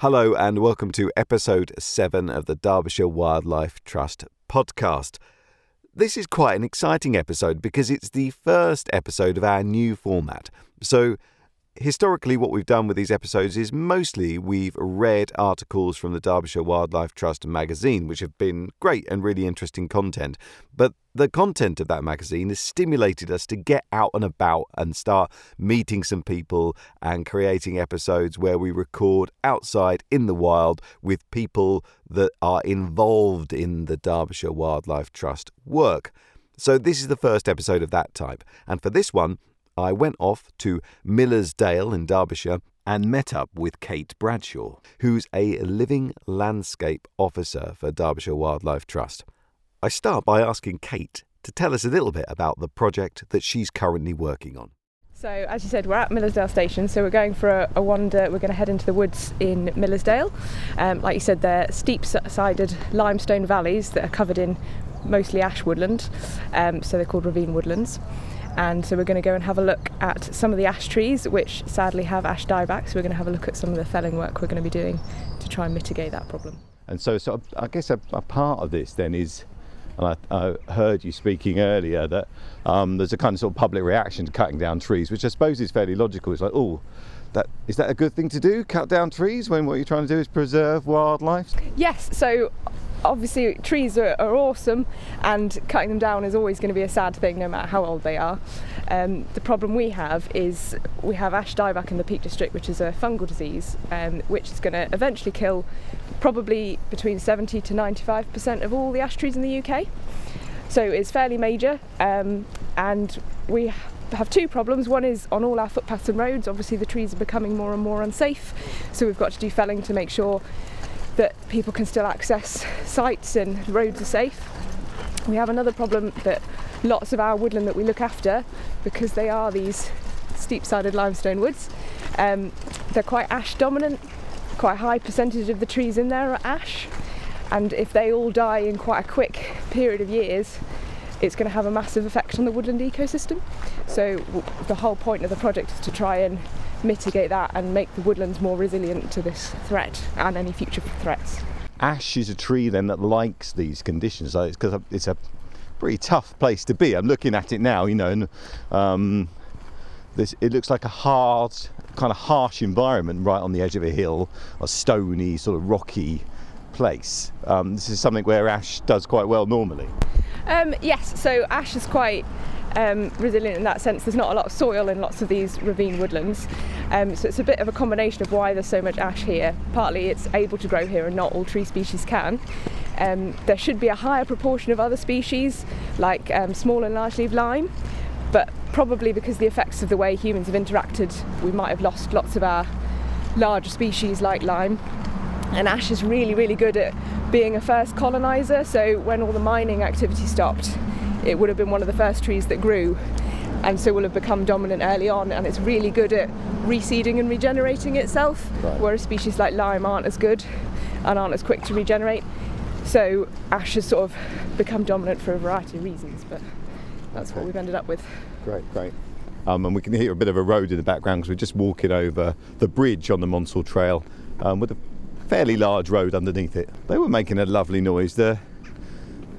Hello, and welcome to episode 7 of the Derbyshire Wildlife Trust podcast. This is quite an exciting episode because it's the first episode of our new format. So, historically, what we've done with these episodes is mostly we've read articles from the Derbyshire Wildlife Trust magazine, which have been great and really interesting content. But the content of that magazine has stimulated us to get out and about and start meeting some people and creating episodes where we record outside in the wild with people that are involved in the Derbyshire Wildlife Trust work. So, this is the first episode of that type. And for this one, I went off to Millersdale in Derbyshire and met up with Kate Bradshaw, who's a living landscape officer for Derbyshire Wildlife Trust. I start by asking Kate to tell us a little bit about the project that she's currently working on. So, as you said, we're at Millersdale Station, so we're going for a, a wander. We're going to head into the woods in Millersdale. Um, like you said, they're steep sided limestone valleys that are covered in mostly ash woodland, um, so they're called ravine woodlands and so we're going to go and have a look at some of the ash trees which sadly have ash dieback so we're going to have a look at some of the felling work we're going to be doing to try and mitigate that problem and so, so I guess a, a part of this then is and I, I, heard you speaking earlier that um, there's a kind of sort of public reaction to cutting down trees, which I suppose is fairly logical. It's like, oh, that is that a good thing to do? Cut down trees when what you're trying to do is preserve wildlife? Yes. So obviously trees are, are, awesome and cutting them down is always going to be a sad thing no matter how old they are. Um, the problem we have is we have ash dieback in the Peak District which is a fungal disease um, which is going to eventually kill probably between 70 to 95% of all the ash trees in the UK. So it's fairly major um, and we have two problems. One is on all our footpaths and roads, obviously the trees are becoming more and more unsafe, so we've got to do felling to make sure that people can still access sites and roads are safe. We have another problem that lots of our woodland that we look after, because they are these steep-sided limestone woods, um, they're quite ash dominant. Quite a high percentage of the trees in there are ash, and if they all die in quite a quick period of years, it's going to have a massive effect on the woodland ecosystem. So the whole point of the project is to try and mitigate that and make the woodlands more resilient to this threat and any future threats. Ash is a tree then that likes these conditions because it's a pretty tough place to be. I'm looking at it now, you know, and um, this it looks like a hard, kind of harsh environment right on the edge of a hill, a stony, sort of rocky place. Um, this is something where ash does quite well normally. Um, yes, so ash is quite um, resilient in that sense. There's not a lot of soil in lots of these ravine woodlands, um, so it's a bit of a combination of why there's so much ash here. Partly it's able to grow here and not all tree species can. Um, there should be a higher proportion of other species like um, small and large leaf lime, but probably because the effects of the way humans have interacted, we might have lost lots of our larger species like lime. And ash is really, really good at being a first colonizer. So when all the mining activity stopped, it would have been one of the first trees that grew and so will have become dominant early on and it's really good at reseeding and regenerating itself right. whereas species like lime aren't as good and aren't as quick to regenerate so ash has sort of become dominant for a variety of reasons but that's okay. what we've ended up with great great um, and we can hear a bit of a road in the background because we're just walking over the bridge on the Monsal Trail um, with a fairly large road underneath it. They were making a lovely noise there.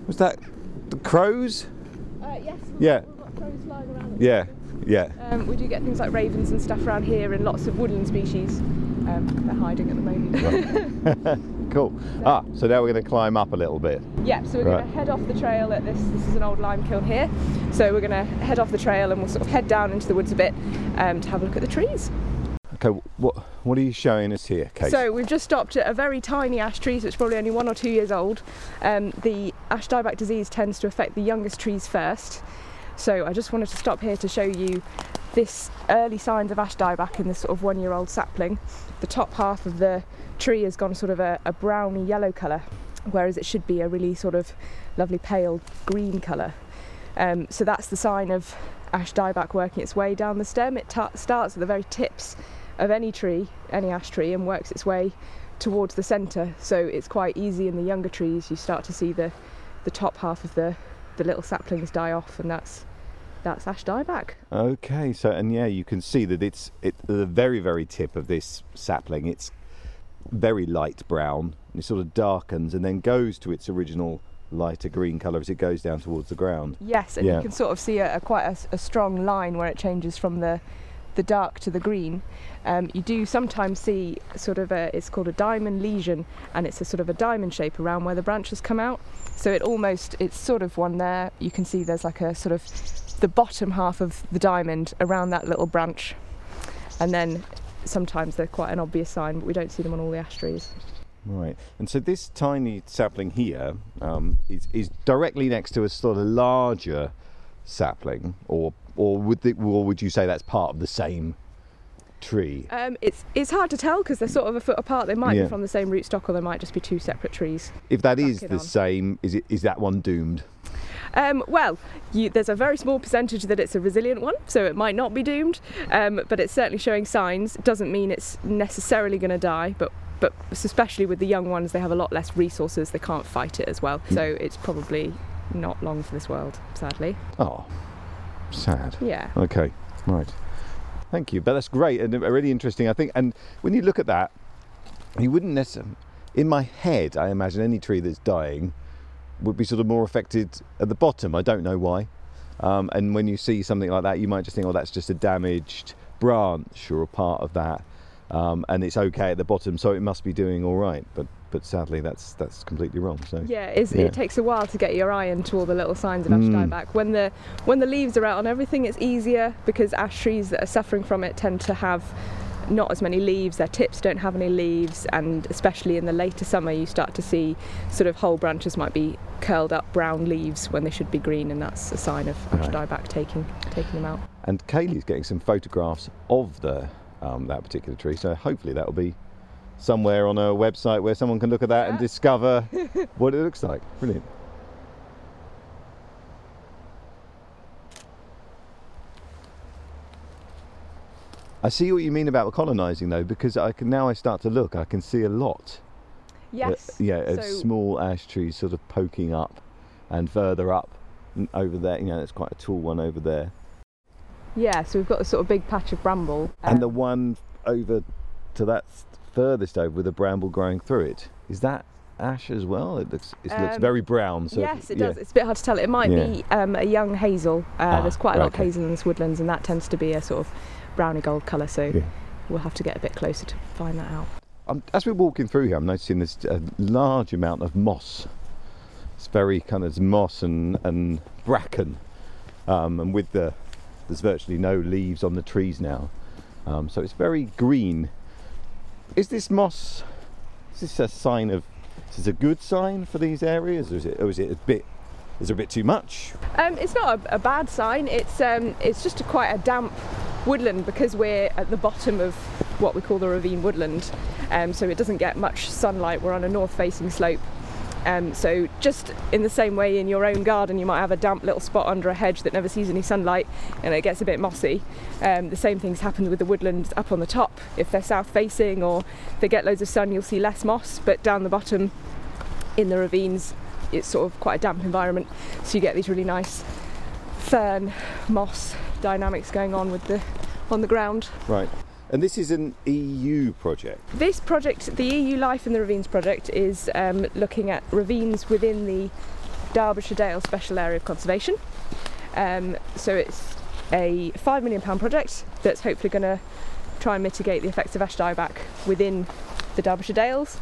Was that the crows? Yes. Yeah. Yeah. Yeah. Um, we do get things like ravens and stuff around here, and lots of woodland species. Um, they're hiding at the moment. cool. Ah, so now we're going to climb up a little bit. Yeah, so we're right. going to head off the trail at this. This is an old lime kiln here. So we're going to head off the trail and we'll sort of head down into the woods a bit um, to have a look at the trees. Okay, what what are you showing us here, Kate? So we've just stopped at a very tiny ash tree, so it's probably only one or two years old. Um, the ash dieback disease tends to affect the youngest trees first. So I just wanted to stop here to show you this early signs of ash dieback in this sort of one-year-old sapling. The top half of the tree has gone sort of a, a browny yellow colour, whereas it should be a really sort of lovely pale green colour. Um, so that's the sign of ash dieback working its way down the stem. It ta- starts at the very tips of any tree, any ash tree, and works its way towards the centre. So it's quite easy in the younger trees. You start to see the the top half of the the little saplings die off, and that's that's ash dieback. Okay, so and yeah, you can see that it's at the very very tip of this sapling. It's very light brown. And it sort of darkens and then goes to its original lighter green colour as it goes down towards the ground. Yes, and Yeah. you can sort of see a, a quite a, a strong line where it changes from the the dark to the green. Um, you do sometimes see sort of a it's called a diamond lesion, and it's a sort of a diamond shape around where the branches come out. So it almost it's sort of one there. You can see there's like a sort of the bottom half of the diamond around that little branch, and then sometimes they're quite an obvious sign, but we don't see them on all the ash trees. Right, and so this tiny sapling here um, is, is directly next to a sort of larger sapling, or or would the, or would you say that's part of the same tree? Um, it's it's hard to tell because they're sort of a foot apart. They might Yeah. be from the same rootstock, or they might just be two separate trees. If that is the on. same, is it is that one doomed? Um, well, you, there's a very small percentage that it's a resilient one, so it might not be doomed, um, but it's certainly showing signs. It doesn't mean it's necessarily going to die, but but especially with the young ones, they have a lot less resources. They can't fight it as well, so it's probably not long for this world, sadly. Oh, sad. Yeah. Okay, right. Thank you. But that's great and really interesting. I think, and when you look at that, you wouldn't necessarily. In my head, I imagine any tree that's dying would be sort of more affected at the bottom. I don't know why. Um, and when you see something like that, you might just think, "Oh, that's just a damaged branch or a part of that," um, and it's okay at the bottom, so it must be doing all right. But but sadly, that's that's completely wrong. So Yeah, it's, Yeah. it takes a while to get your eye into all the little signs of ash Mm. dieback. When the when the leaves are out on everything, it's easier because ash trees that are suffering from it tend to have not as many leaves. Their tips don't have any leaves, and especially in the later summer, you start to see sort of whole branches might be curled up brown leaves when they should be green, and that's a sign of ash Right. dieback taking taking them out. And Kaylee's getting some photographs of the um, that particular tree, so hopefully that will be somewhere on a website where someone can look at that and discover what it looks like. Brilliant. I see what you mean about colonising though, because I can now I start to look, I can see a lot. uh, Yes. yeah, of small ash trees sort of poking up and further up over there. You know, there's quite a tall one over there. Yeah. So we've got a sort of big patch of bramble. And the um, one over to that furthest over with a bramble growing through it is that ash as well? It looks it looks Um, very brown. So yes, it yeah. does. It's a bit hard to tell. It might Yeah. be um, a young hazel. Uh, Ah, there's quite a lot okay. of hazel in this woodlands, and that tends to be a sort of browny gold colour. So Yeah. we'll have to get a bit closer to find that out. Um, as we're walking through here, I'm noticing there's a large amount of moss. It's very kind of moss and, and bracken, um, and with the there's virtually no leaves on the trees now, um, so it's very green. Is this moss? Is this a sign of? Is this a good sign for these areas, or is it? Or is it a bit? Is it a bit too much? Um, it's not a, a bad sign. It's um, it's just a quite a damp woodland because we're at the bottom of what we call the ravine woodland, um, so it doesn't get much sunlight. We're on a north-facing slope. Um, so just in the same way in your own garden you might have a damp little spot under a hedge that never sees any sunlight and it gets a bit mossy. Um, the same things happen with the woodlands up on the top. If they're south facing or they get loads of sun you'll see less moss but down the bottom in the ravines it's sort of quite a damp environment. So you get these really nice fern moss dynamics going on with the on the ground. Right. And this is an EU project. This project, the EU Life in the Ravines project, is um, looking at ravines within the Derbyshire Dale Special Area of Conservation. Um, so it's a £5 million project that's hopefully going to try and mitigate the effects of ash dieback within the Derbyshire Dales.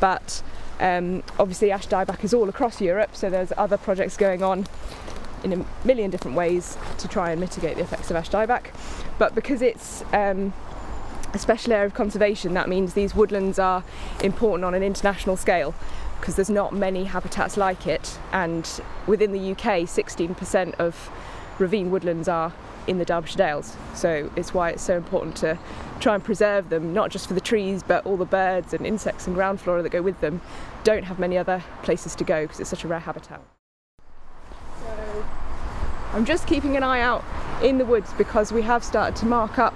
But um, obviously, ash dieback is all across Europe, so there's other projects going on in a million different ways to try and mitigate the effects of ash dieback. But because it's um, a special area of conservation, that means these woodlands are important on an international scale because there's not many habitats like it. And within the UK, 16% of ravine woodlands are in the Derbyshire Dales. So it's why it's so important to try and preserve them, not just for the trees, but all the birds and insects and ground flora that go with them don't have many other places to go because it's such a rare habitat. So I'm just keeping an eye out in the woods because we have started to mark up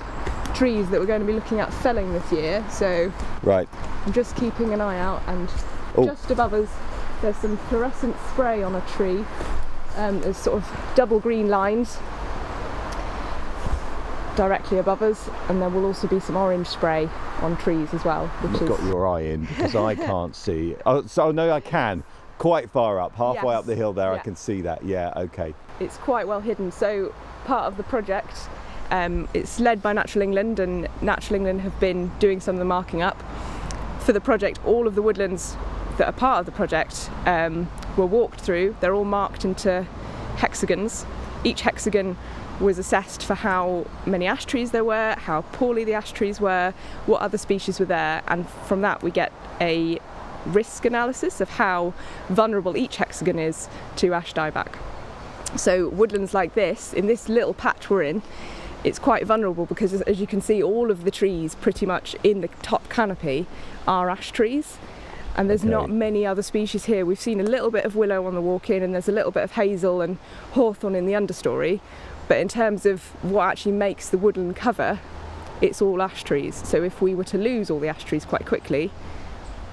trees that we're going to be looking at felling this year. So Right. I'm just keeping an eye out, and Oh. just above us, there's some fluorescent spray on a tree. Um, there's sort of double green lines directly above us, and there will also be some orange spray on trees as well, which You've is got your eye in because I can't see. Oh, so no, I can. Quite far up, halfway Yes. up the hill there, I can see that. Yeah, okay. it's quite well hidden. So part of the project, um, it's led by Natural England, and Natural England have been doing some of the marking up for the project. All of the woodlands that are part of the project um, were walked through. They're all marked into hexagons. Each hexagon was assessed for how many ash trees there were, how poorly the ash trees were, what other species were there, and from that we get a risk analysis of how vulnerable each hexagon is to ash dieback. So woodlands like this, in this little patch we're in, it's quite vulnerable because as, as you can see, all of the trees pretty much in the top canopy are ash trees. And there's Okay. not many other species here. We've seen a little bit of willow on the walk in, and there's a little bit of hazel and hawthorn in the understory. But in terms of what actually makes the woodland cover, it's all ash trees. So if we were to lose all the ash trees quite quickly,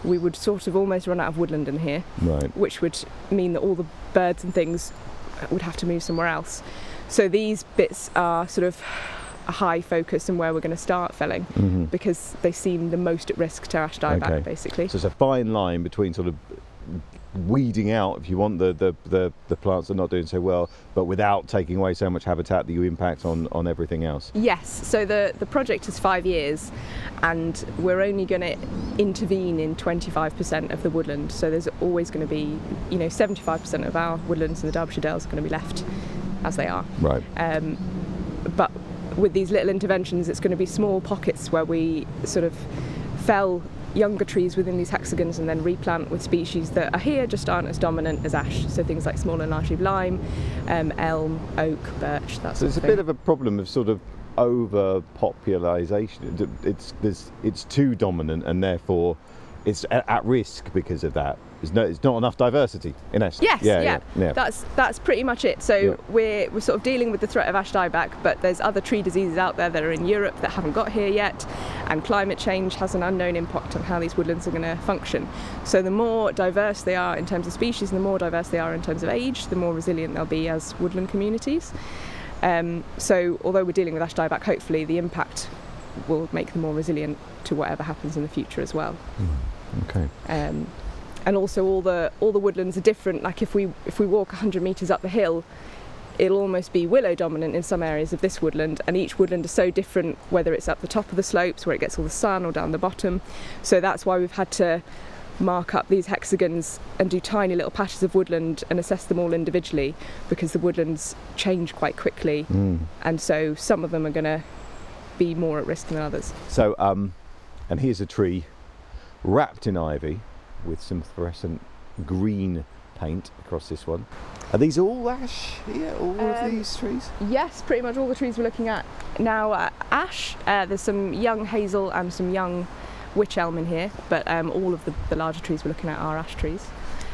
we would sort of almost run out of woodland in here Right. which would mean that all the birds and things would have to move somewhere else. So these bits are sort of a high focus and where we're going to start felling hmm because they seem the most at risk to ash dieback, Okay. basically. So it's a fine line between sort of weeding out, if you want, the, the, the, the plants that are not doing so well, but without taking away so much habitat that you impact on, on everything else. Yes, so the, the project is five years and we're only going to intervene in 25% of the woodland. So there's always going to be, you know, 75% of our woodlands in the Derbyshire Dales are going to be left as they are. Right. Um, but with these little interventions, it's going to be small pockets where we sort of fell younger trees within these hexagons and then replant with species that are here just aren't as dominant as ash. So things like small and large leaf lime, um, elm, oak, birch, that So it's a thing. bit of a problem of sort of overpopularization. It's, it's too dominant and therefore it's at risk because of that. There's no, it's not enough diversity in essence. Yes, yeah, yeah, yeah. yeah. That's that's pretty much it. So we're we're sort of dealing with the threat of ash dieback, but there's other tree diseases out there that are in Europe that haven't got here yet, and climate change has an unknown impact on how these woodlands are going to function. So the more diverse they are in terms of species, and the more diverse they are in terms of age, the more resilient they'll be as woodland communities. Um, so although we're dealing with ash dieback, hopefully the impact will make them more resilient to whatever happens in the future as well Okay. um, and also all the all the woodlands are different. Like if we if we walk 100 meters up the hill, it'll almost be willow dominant in some areas of this woodland, and each woodland is so different. Whether it's up the top of the slopes where it gets all the sun, or down the bottom. So that's why we've had to mark up these hexagons and do tiny little patches of woodland and assess them all individually because the woodlands change quite quickly, Mm. and so some of them are going to be more at risk than others. So, um, and here's a tree wrapped in ivy with some fluorescent green paint across this one. Are these all ash here? All of Um, these trees? Yes, pretty much all the trees we're looking at now are ash. Uh, there's some young hazel and some young witch elm in here, but um, all of the, the larger trees we're looking at are ash trees.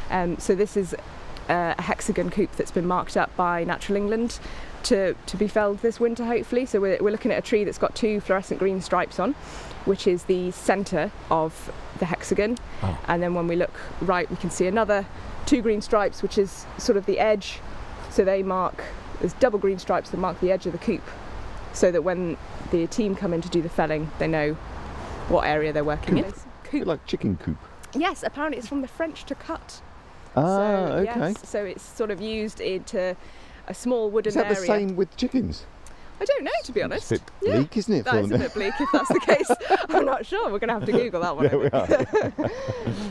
Um, so this is uh, a hexagon coupe that's been marked up by Natural England to, to be felled this winter, hopefully. So we're, we're looking at a tree that's got two fluorescent green stripes on, which is the centre of the hexagon. Oh. And then when we look right, we can see another two green stripes, which is sort of the edge. So they mark, there's double green stripes that mark the edge of the coupe, so that when the team come in to do the felling, they know what area they're working in. A bit like chicken coop. Yes, apparently it's from the French to cut. Ah, so, okay. Yes, so it's sort of used into a small wooden Is that area. the same with chickens? I don't know, to be honest. It's a bit Yeah, bleak, isn't it? That is a bit bleak if that's the case. I'm not sure. We're going to have to Google that one. yeah, we I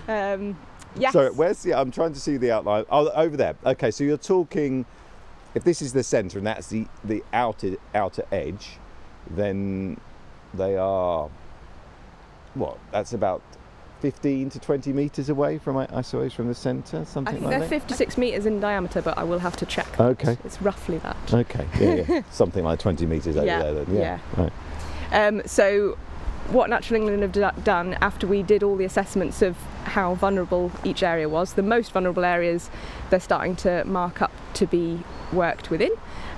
are. um, yes. So where's the? I'm trying to see the outline. Oh, over there. Okay, so you're talking. If this is the centre and that's the the outer outer edge, then they are. What? That's about 15 to 20 meters away from I I suppose from the centre, something I think like they're that. 56 metres in diameter, but I will have to check. that. Okay. It's roughly that. Okay. Yeah, yeah. something like 20 meters over Yeah, there. Then. Yeah. yeah. Right. Um, so, what Natural England have do- done after we did all the assessments of how vulnerable each area was, the most vulnerable areas they're starting to mark up to be worked within.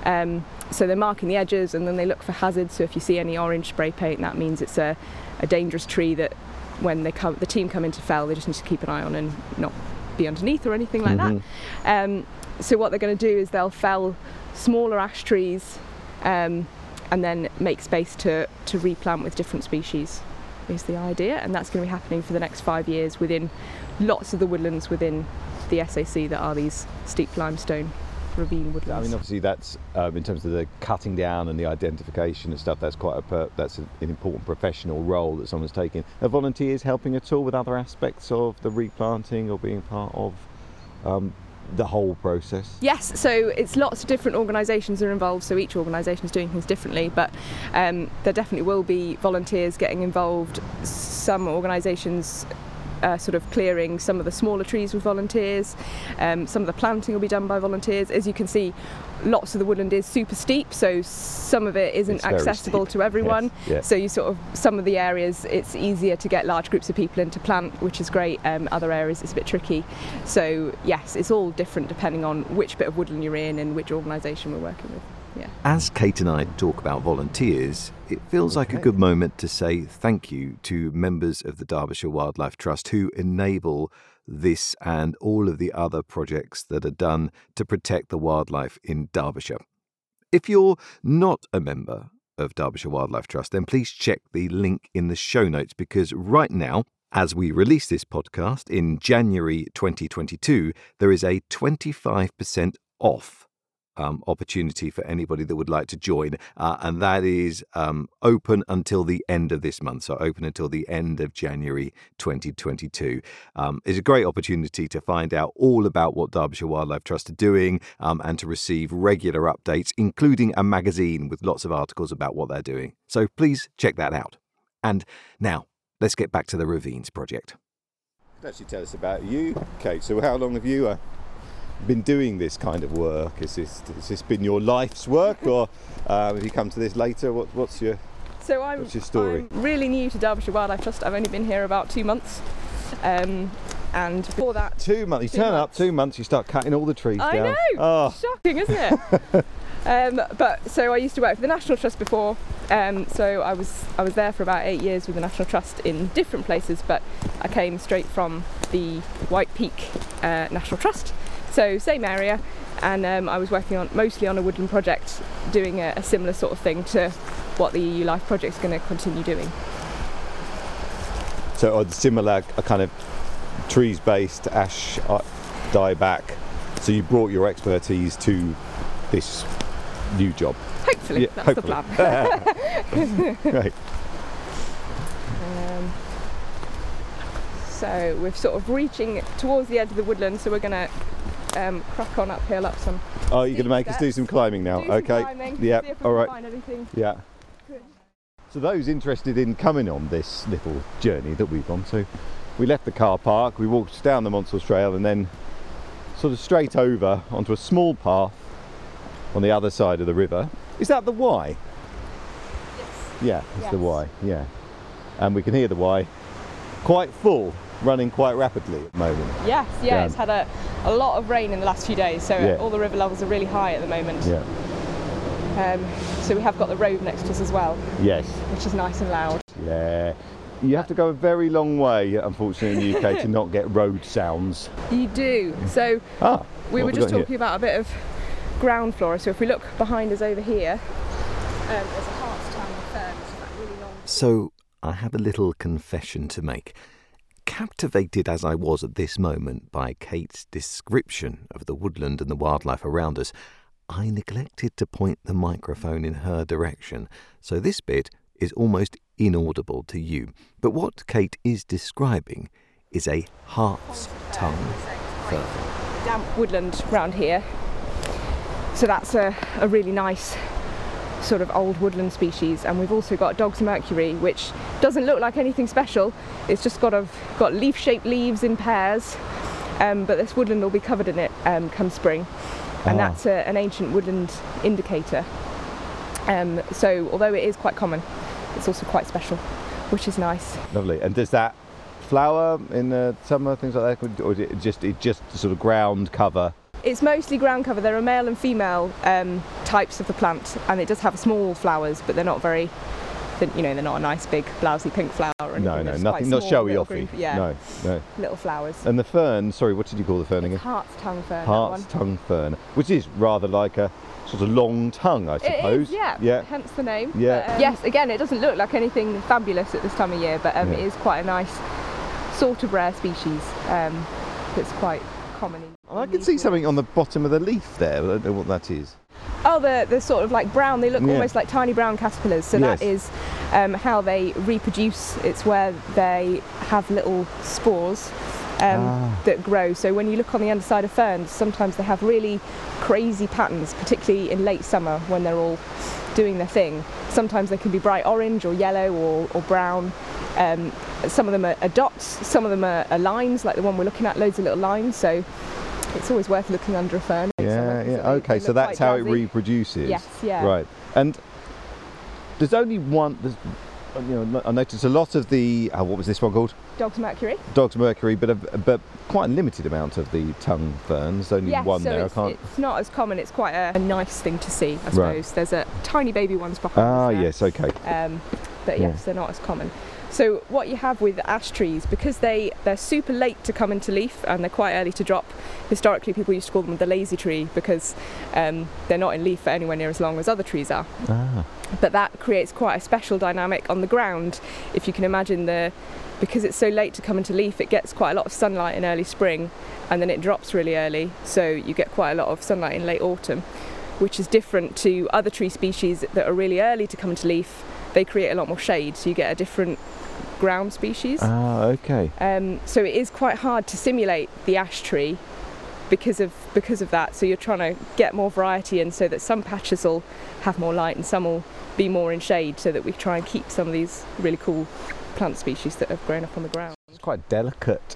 Um, so they're marking the edges and then they look for hazards. So if you see any orange spray paint, that means it's a, a dangerous tree that when they come, the team come in to fell, they just need to keep an eye on and not be underneath or anything like Mhm. that. Um, so what they're going to do is they'll fell smaller ash trees um, and then make space to, to replant with different species is the idea and that's going to be happening for the next five years within lots of the woodlands within the SAC that are these steep limestone ravine woodlands. I mean, obviously, that's um, in terms of the cutting down and the identification and stuff. That's quite a per- that's an important professional role that someone's taking. Are volunteers helping at all with other aspects of the replanting or being part of um, the whole process? Yes, so it's lots of different organisations are involved, so each organisation is doing things differently, but um, there definitely will be volunteers getting involved. Some organisations uh, sort of clearing some of the smaller trees with volunteers. Um, some of the planting will be done by volunteers. As you can see, lots of the woodland is super steep, so some of it isn't accessible to everyone. Yes, yes. So you sort of some of the areas it's easier to get large groups of people in to plant, which is great. Um, other areas it's a bit tricky. So yes, it's all different depending on which bit of woodland you're in and which organisation we're working with. Yeah. As Kate and I talk about volunteers, it feels like a good moment to say thank you to members of the Derbyshire Wildlife Trust who enable this and all of the other projects that are done to protect the wildlife in Derbyshire. If you're not a member of Derbyshire Wildlife Trust, then please check the link in the show notes because right now, as we release this podcast in January 2022, there is a 25% off um, opportunity for anybody that would like to join, uh, and that is um, open until the end of this month. So open until the end of January 2022. Um, it's a great opportunity to find out all about what Derbyshire Wildlife Trust are doing um, and to receive regular updates, including a magazine with lots of articles about what they're doing. So please check that out. And now let's get back to the Ravines project. Actually, tell us about you, Kate. So, how long have you uh, been doing this kind of work? Has this, has this been your life's work, or uh, have you come to this later? What, what's your So I'm, What's your story? I'm really new to Derbyshire Wildlife Trust. I've only been here about two months. Um, and before that, two months? You Two turn up two months, you start cutting all the trees I down. know. Oh, shocking, isn't it? um, but so I used to work for the National Trust before. Um, so I was I was there for about eight years with the National Trust in different places, but I came straight from the White Peak uh, National Trust. So same area, and um, I was working on mostly on a woodland project, doing a, a similar sort of thing to what the EU Life project is going to continue doing. so are similar a kind of trees-based ash uh, dieback. So you brought your expertise to this new job. Hopefully, Yeah, that's hopefully. the plan. Right. Um, so we're sort of reaching towards the edge of the woodland, so we're going to um, crack on uphill up some. Oh, you're going to make us do some climbing now. do okay. climbing, Yeah. see if we All right. find anything. Yeah. Good. So those interested in coming on this little journey that we've gone so we left the car park, we walked down the Monsal Trail and then sort of straight over onto a small path on the other side of the river. Is that the Wye? Yes. Yeah, it's the Yes. Wye, yeah. And we can hear the Wye quite full, running quite rapidly at the moment. Yes, yeah, Yeah. it's had a, a lot of rain in the last few days, so Yeah. all the river levels are really high at the moment. Yeah. Um, so we have got the road next to us as well, Yes. which is nice and loud. Yeah. You have to go a very long way, unfortunately, in the UK to not get road sounds. You do. So Ah, we were have just got here? talking about a bit of ground flora. So if we look behind us over here, um, there's a hart's tongue fern, which is that really long. So, I have a little confession to make. Captivated as I was at this moment by Kate's description of the woodland and the wildlife around us, I neglected to point the microphone in her direction, so this bit is almost inaudible to you. But what Kate is describing is a hart's tongue fern. damp woodland round here. So that's a, a really nice sort of old woodland species. And we've also got Dog's Mercury, which doesn't look like anything special. It's just got a, got leaf-shaped leaves in pairs. Um, but this woodland will be covered in it um, come spring, and Ah. that's a, an ancient woodland indicator. Um, so although it is quite common, it's also quite special, which is nice. Lovely. And does that flower in the summer, things like that, or is it just it just sort of ground cover? It's mostly ground cover. There are male and female um, types of the plant, and it does have small flowers, but they're not very They're, you know, they're not a nice big blousy pink flower. Or anything. No, They're no, nothing, not showy little offy. green- Yeah, No, no. little flowers. And the fern, sorry, what did you call the fern again? Hart's tongue fern. that Hart's one. tongue fern, which is rather like a sort of long tongue, I suppose. is, yeah. Yeah. Hence the name. Yeah. But, um, yes, again, it doesn't look like anything fabulous at this time of year, but um, Yeah. it is quite a nice sort of rare species um, that's quite common. In, I can see something on the bottom of the leaf there. I don't know what that is. Oh, the the sort of like brown. They look Yeah. almost like tiny brown caterpillars. So Yes. that is um, how they reproduce. It's where they have little spores. Um, Ah. That grow. So when you look on the underside of ferns, sometimes they have really crazy patterns, particularly in late summer when they're all doing their thing. Sometimes they can be bright orange or yellow or, or brown. Um, some of them are, are dots, some of them are, are lines, like the one we're looking at, loads of little lines. So it's always worth looking under a fern. Yeah, yeah. Okay, so that's how it reproduces. Yes, yeah. Right. And there's only one. There's, you know, I noticed a lot of the. Oh, what was this one called? Dog's mercury. Dog's mercury, but a, but quite a limited amount of the tongue ferns. Only Yes, one so there. I it's, can't. it's not as common. It's quite a, a nice thing to see, I suppose. Right. There's a tiny baby ones behind Ah, yes. Okay. Um, but Yeah. yes, they're not as common. So what you have with ash trees, because they they're super late to come into leaf and they're quite early to drop. Historically, people used to call them the lazy tree because um, they're not in leaf for anywhere near as long as other trees are. Ah. But that creates quite a special dynamic on the ground. If you can imagine the because it's so late to come into leaf, it gets quite a lot of sunlight in early spring and then it drops really early. So you get quite a lot of sunlight in late autumn, which is different to other tree species that are really early to come into leaf. They create a lot more shade, so you get a different ground species. Ah. Okay. Um, so it is quite hard to simulate the ash tree because of because of that. So you're trying to get more variety in, so that some patches will have more light and some will be more in shade, so that we try and keep some of these really cool plant species that have grown up on the ground. It's quite a delicate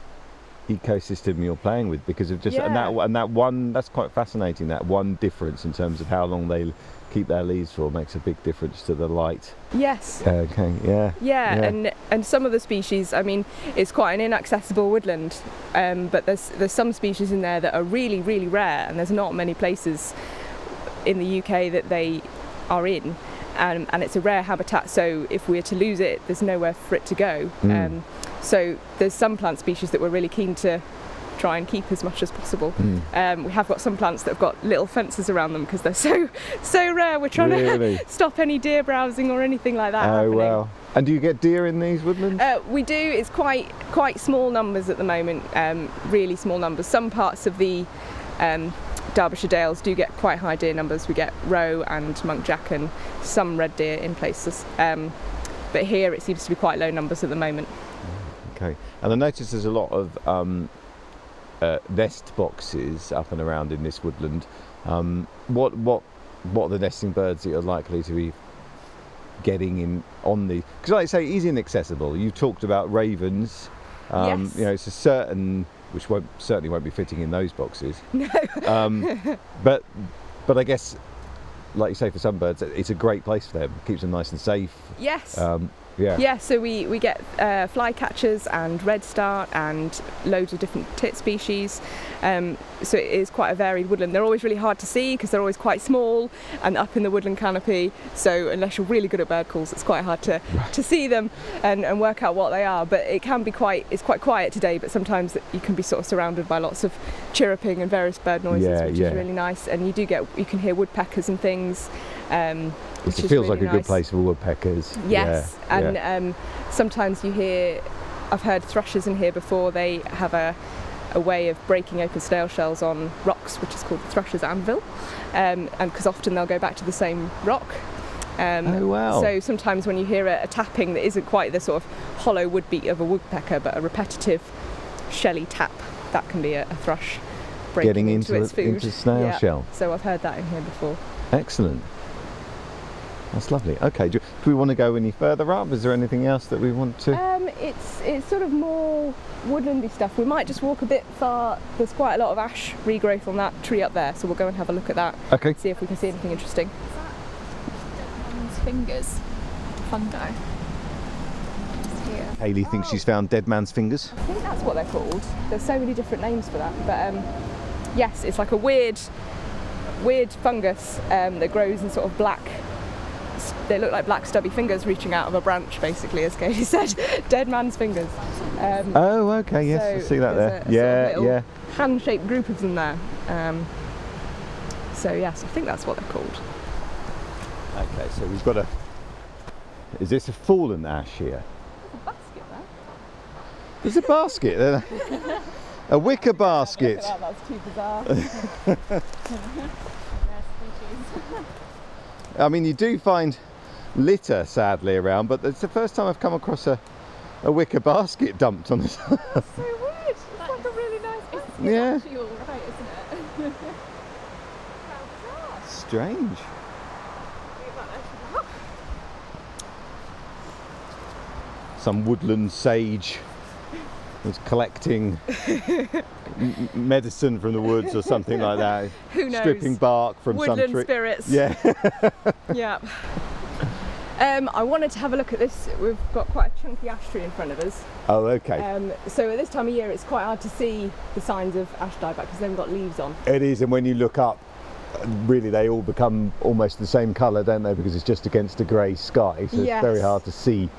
ecosystem you're playing with because of just and that and that one that's quite fascinating that one difference in terms of how long they keep their leaves for makes a big difference to the light Yes. okay yeah Yeah, Yeah. and and some of the species, I mean, it's quite an inaccessible woodland, um, but there's there's some species in there that are really really rare, and there's not many places in the UK that they are in, um, and it's a rare habitat. So if we're to lose it, there's nowhere for it to go. Mm. Um, so there's some plant species that we're really keen to try and keep as much as possible. Mm. Um, we have got some plants that have got little fences around them because they're so so rare. We're trying really to stop any deer browsing or anything like that oh happening. wow and do you get deer in these woodlands Uh, we do. It's quite quite small numbers at the moment. Um, really small numbers. Some parts of the um, Derbyshire Dales do get quite high deer numbers. We get roe and muntjac and some red deer in places. Um, but here it seems to be quite low numbers at the moment. okay and i notice there's a lot of um, uh, nest boxes up and around in this woodland um, what what what are the nesting birds that you're likely to be getting in on the because like I say it is inaccessible you talked about ravens um, Yes. you know it's a certain which won't certainly won't be fitting in those boxes No. um, but but I guess like you say for some birds it's a great place for them keeps them nice and safe Yes. um, yeah Yeah, so we, we get uh, flycatchers and redstart and loads of different tit species. Um, so it is quite a varied woodland. They're always really hard to see because they're always quite small and up in the woodland canopy. So unless you're really good at bird calls, it's quite hard to, to see them and, and work out what they are. But it can be quite it's quite quiet today. But sometimes you can be sort of surrounded by lots of chirruping and various bird noises, Yeah, which yeah. is really nice. And you do get you can hear woodpeckers and things. Um, which it feels really like a good place for woodpeckers Yes, yeah, and yeah. Um, sometimes you hear, I've heard thrushes in here before. They have a, a way of breaking open snail shells on rocks, which is called the thrush's anvil, um, and because often they'll go back to the same rock. Um, Oh, wow. So sometimes when you hear a, a tapping that isn't quite the sort of hollow wood beat of a woodpecker, but a repetitive shelly tap, that can be a, a thrush breaking getting into, into, its food. into snail Yeah. shell So I've heard that in here before. excellent that's lovely okay do, do we want to go any further up is there anything else that we want to Um, it's it's sort of more woodlandy stuff. We might just walk a bit far. There's quite a lot of ash regrowth on that tree up there, so we'll go and have a look at that. okay See if we can see anything interesting. Dead man's fingers. Fungi. Just here. Haley thinks she's found dead man's fingers I think that's what they're called. There's so many different names for that, but um, yes, it's like a weird, weird fungus um, that grows in sort of black, s- they look like black stubby fingers reaching out of a branch, basically, as Katie said, dead man's fingers. Um, Oh, okay, yes, I see that there. a- yeah, sort of yeah. hand-shaped group of them there. Um, so yes, I think that's what they're called. Okay, so we've got a. Is this a fallen ash here? There's a basket there. There's a basket. there. a wicker basket. that's too bizarre. I mean, you do find litter, sadly, around, but it's the first time I've come across a, a wicker basket dumped on this. so weird. It's like a really nice basket. yeah, Actually all right, isn't it? strange. Some woodland sage was collecting m- medicine from the woods or something like that. Who knows? Stripping bark from some tree. Woodland spirits. Yeah. Yeah. Um, I wanted to have a look at this. We've got quite a chunky ash tree in front of us. oh, okay. Um, so at this time of year, it's quite hard to see the signs of ash dieback because they haven't got leaves on. It is, and when you look up, really they all become almost the same colour, don't they? Because it's just against a grey sky, so it's very hard to see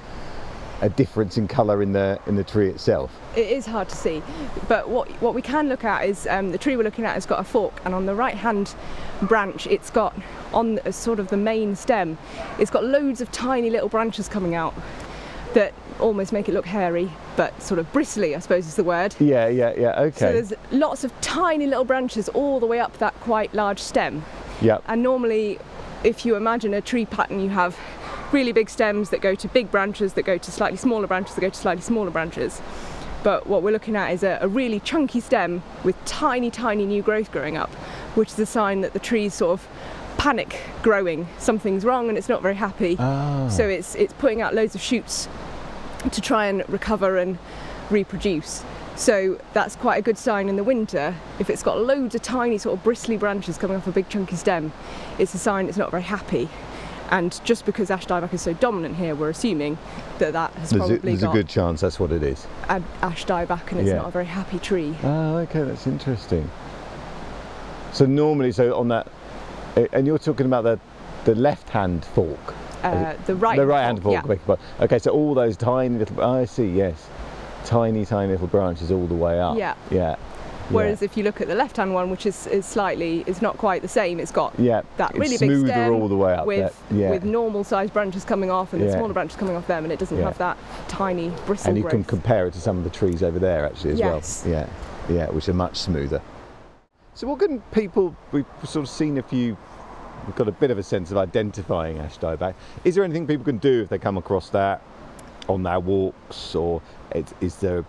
a difference in colour in the in the tree itself. It is hard to see, but what what we can look at is um, the tree we're looking at has got a fork, and on the right hand branch, it's got on a sort of the main stem, it's got loads of tiny little branches coming out that almost make it look hairy, but sort of bristly, I suppose is the word. Yeah, yeah, yeah. Okay. So there's lots of tiny little branches all the way up that quite large stem. Yeah. And normally, if you imagine a tree pattern, you have really big stems that go to big branches, that go to slightly smaller branches, that go to slightly smaller branches. But what we're looking at is a, a really chunky stem with tiny, tiny new growth growing up, which is a sign that the tree's sort of panic growing. Something's wrong and it's not very happy. Ah. So it's it's putting out loads of shoots to try and recover and reproduce. So that's quite a good sign in the winter. If it's got loads of tiny sort of bristly branches coming off a big chunky stem, it's a sign it's not very happy. And just because ash dieback is so dominant here, we're assuming that that has there's a, probably there's a good chance that's what it is. a- ash dieback and it's Yeah. not a very happy tree. Oh, okay, that's interesting. So normally, so on that, and you're talking about the the left-hand fork. Uh, the right the right-hand fork. yeah. your pardon. Okay, so all those tiny little. I see. Yes, tiny, tiny little branches all the way up. Yeah. Yeah. Whereas if you look at the left hand one, which is, is slightly, is not quite the same, it's got yeah, that it's really big smoother stem all the way up. with, yeah. with normal sized branches coming off and the smaller branches coming off them, and it doesn't Yeah. have that tiny bristle and you growth. can compare it to some of the trees over there actually as Yes. well. Yeah, yeah, which are much smoother. So what can people? We've sort of seen a few. We've got a bit of a sense of identifying ash dieback. Is there anything people can do if they come across that on their walks, or is, is there a,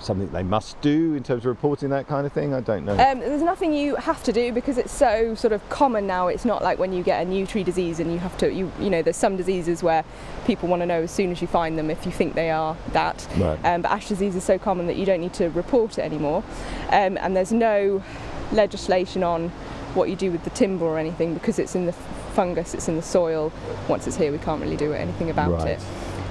something they must do in terms of reporting that kind of thing? I don't know. Um, there's nothing you have to do because it's so sort of common now. It's not like when you get a new tree disease and you have to, you, you know, there's some diseases where people want to know as soon as you find them if you think they are that. Right. Um, but ash disease is so common that you don't need to report it anymore. Um, and there's no legislation on what you do with the timber or anything because it's in the fungus, it's in the soil. Once it's here, we can't really do anything about Right. it.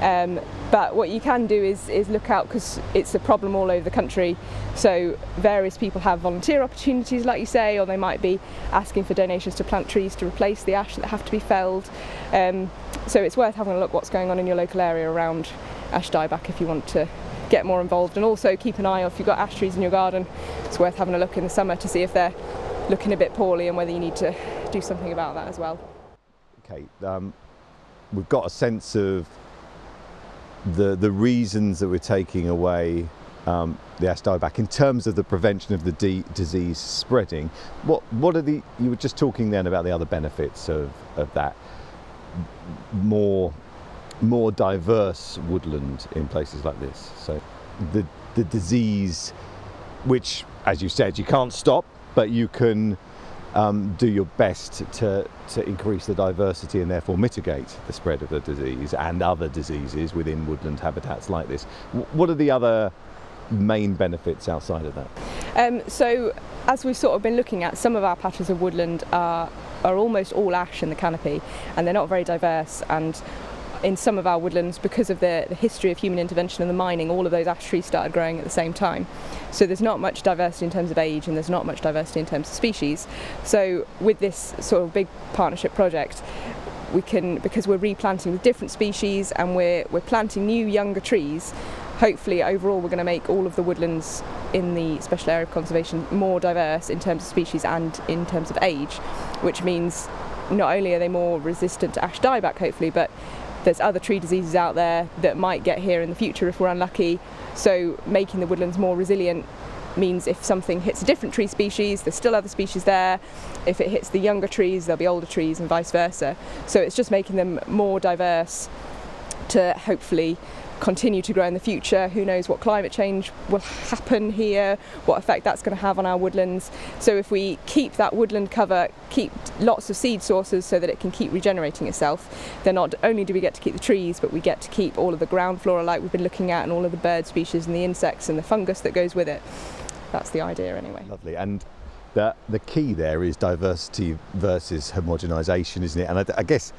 Um, but what you can do is, is look out because it's a problem all over the country. So various people have volunteer opportunities, like you say, or they might be asking for donations to plant trees to replace the ash that have to be felled. Um, so it's worth having a look what's going on in your local area around ash dieback if you want to get more involved. And also keep an eye if you've got ash trees in your garden. It's worth having a look in the summer to see if they're looking a bit poorly and whether you need to do something about that as well. Okay, um, we've got a sense of the the reasons that we're taking away um, the ash dieback in terms of the prevention of the disease spreading. What what are the? You were just talking then about the other benefits of of that more more diverse woodland in places like this. So the the disease, which as you said, you can't stop, but you can um, do your best to, to increase the diversity and therefore mitigate the spread of the disease and other diseases within woodland habitats like this. What are the other main benefits outside of that? Um, so, as we've sort of been looking at, some of our patches of woodland are, are almost all ash in the canopy, and they're not very diverse. And in some of our woodlands, because of the, the history of human intervention and the mining, all of those ash trees started growing at the same time. So there's not much diversity in terms of age, and there's not much diversity in terms of species. So with this sort of big partnership project, we can because we're replanting with different species and we're we're planting new younger trees hopefully overall we're going to make all of the woodlands in the special area of conservation more diverse in terms of species and in terms of age which means not only are they more resistant to ash dieback hopefully but there's other tree diseases out there that might get here in the future if we're unlucky so making the woodlands more resilient means if something hits a different tree species, there's still other species there. If it hits the younger trees, there'll be older trees and vice versa. So it's just making them more diverse to hopefully continue to grow in the future. Who knows what climate change will happen here, what effect that's going to have on our woodlands. So if we keep that woodland cover, keep lots of seed sources so that it can keep regenerating itself, then not only do we get to keep the trees, but we get to keep all of the ground flora like we've been looking at and all of the bird species and the insects and the fungus that goes with it. That's the idea anyway. Lovely. And the, the key there is diversity versus homogenisation, isn't it? And I, I guess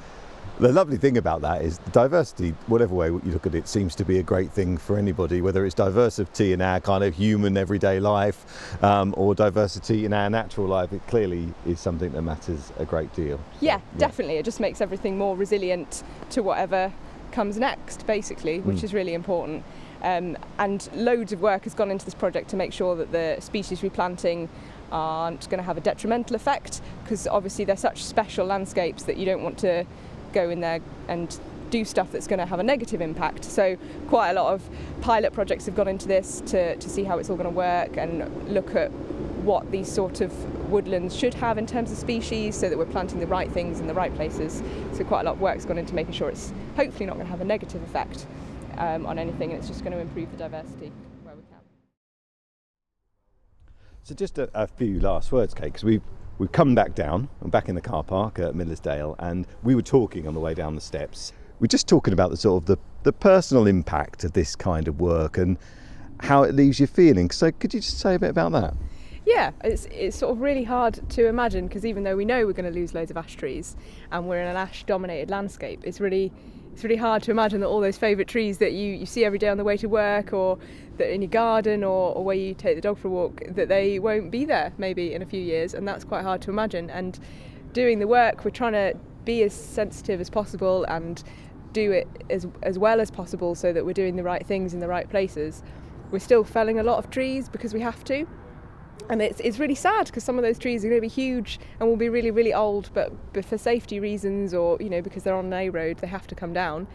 the lovely thing about that is diversity, whatever way you look at it, seems to be a great thing for anybody, whether it's diversity in our kind of human everyday life um, or diversity in our natural life. It clearly is something that matters a great deal. So, yeah, yeah, definitely. It just makes everything more resilient to whatever comes next, basically, which mm. is really important. Um, and loads of work has gone into this project to make sure that the species replanting aren't going to have a detrimental effect because obviously they're such special landscapes that you don't want to go in there and do stuff that's going to have a negative impact. So quite a lot of pilot projects have gone into this to, to see how it's all going to work and look at what these sort of woodlands should have in terms of species so that we're planting the right things in the right places. So quite a lot of work's gone into making sure it's hopefully not going to have a negative effect um, on anything and it's just going to improve the diversity where we can. So just a, a few last words, Kate, because we've We've come back down, I'm back in the car park at Millersdale, and we were talking on the way down the steps. We're just talking about the sort of the, the personal impact of this kind of work and how it leaves you feeling. So could you just say a bit about that? Yeah, it's, it's sort of really hard to imagine because even though we know we're going to lose loads of ash trees and we're in an ash dominated landscape, it's really it's really hard to imagine that all those favourite trees that you, you see every day on the way to work or that in your garden or, or where you take the dog for a walk, that they won't be there maybe in a few years, and that's quite hard to imagine. And doing the work, we're trying to be as sensitive as possible and do it as, as well as possible so that we're doing the right things in the right places. We're still felling a lot of trees because we have to, and it's, it's really sad because some of those trees are going to be huge and will be really really old but, but for safety reasons or you know because they're on an A road they have to come down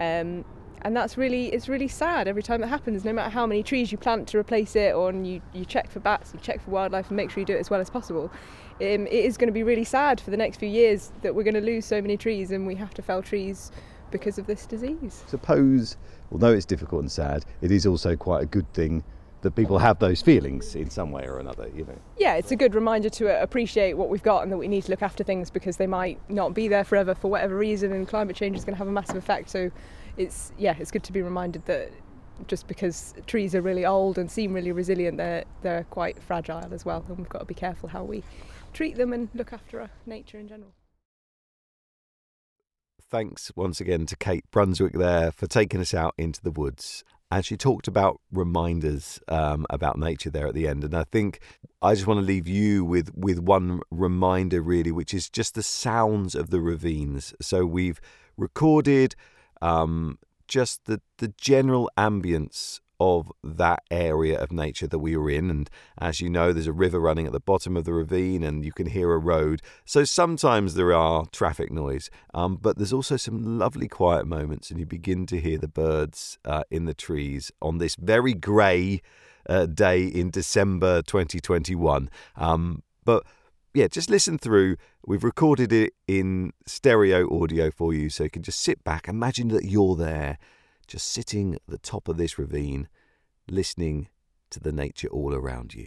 um, and that's really it's really sad every time that happens no matter how many trees you plant to replace it or you, you check for bats you check for wildlife and make sure you do it as well as possible um, it is going to be really sad for the next few years that we're going to lose so many trees and we have to fell trees because of this disease suppose although it's difficult and sad it is also quite a good thing that people have those feelings in some way or another, you know. Yeah, it's a good reminder to appreciate what we've got and that we need to look after things because they might not be there forever for whatever reason, and climate change is going to have a massive effect. So, it's yeah, it's good to be reminded that just because trees are really old and seem really resilient, they're they're quite fragile as well, and we've got to be careful how we treat them and look after our nature in general. Thanks once again to Kate Brunswick there for taking us out into the woods and she talked about reminders um, about nature there at the end. And I think I just want to leave you with with one reminder, really, which is just the sounds of the ravines. So we've recorded um, just the the general ambience of that area of nature that we were in. And as you know, there's a river running at the bottom of the ravine and you can hear a road. So sometimes there are traffic noise, um, but there's also some lovely quiet moments and you begin to hear the birds uh, in the trees on this very grey uh, day in December 2021. Um, but yeah, just listen through. We've recorded it in stereo audio for you, so you can just sit back, imagine that you're there just sitting at the top of this ravine, listening to the nature all around you.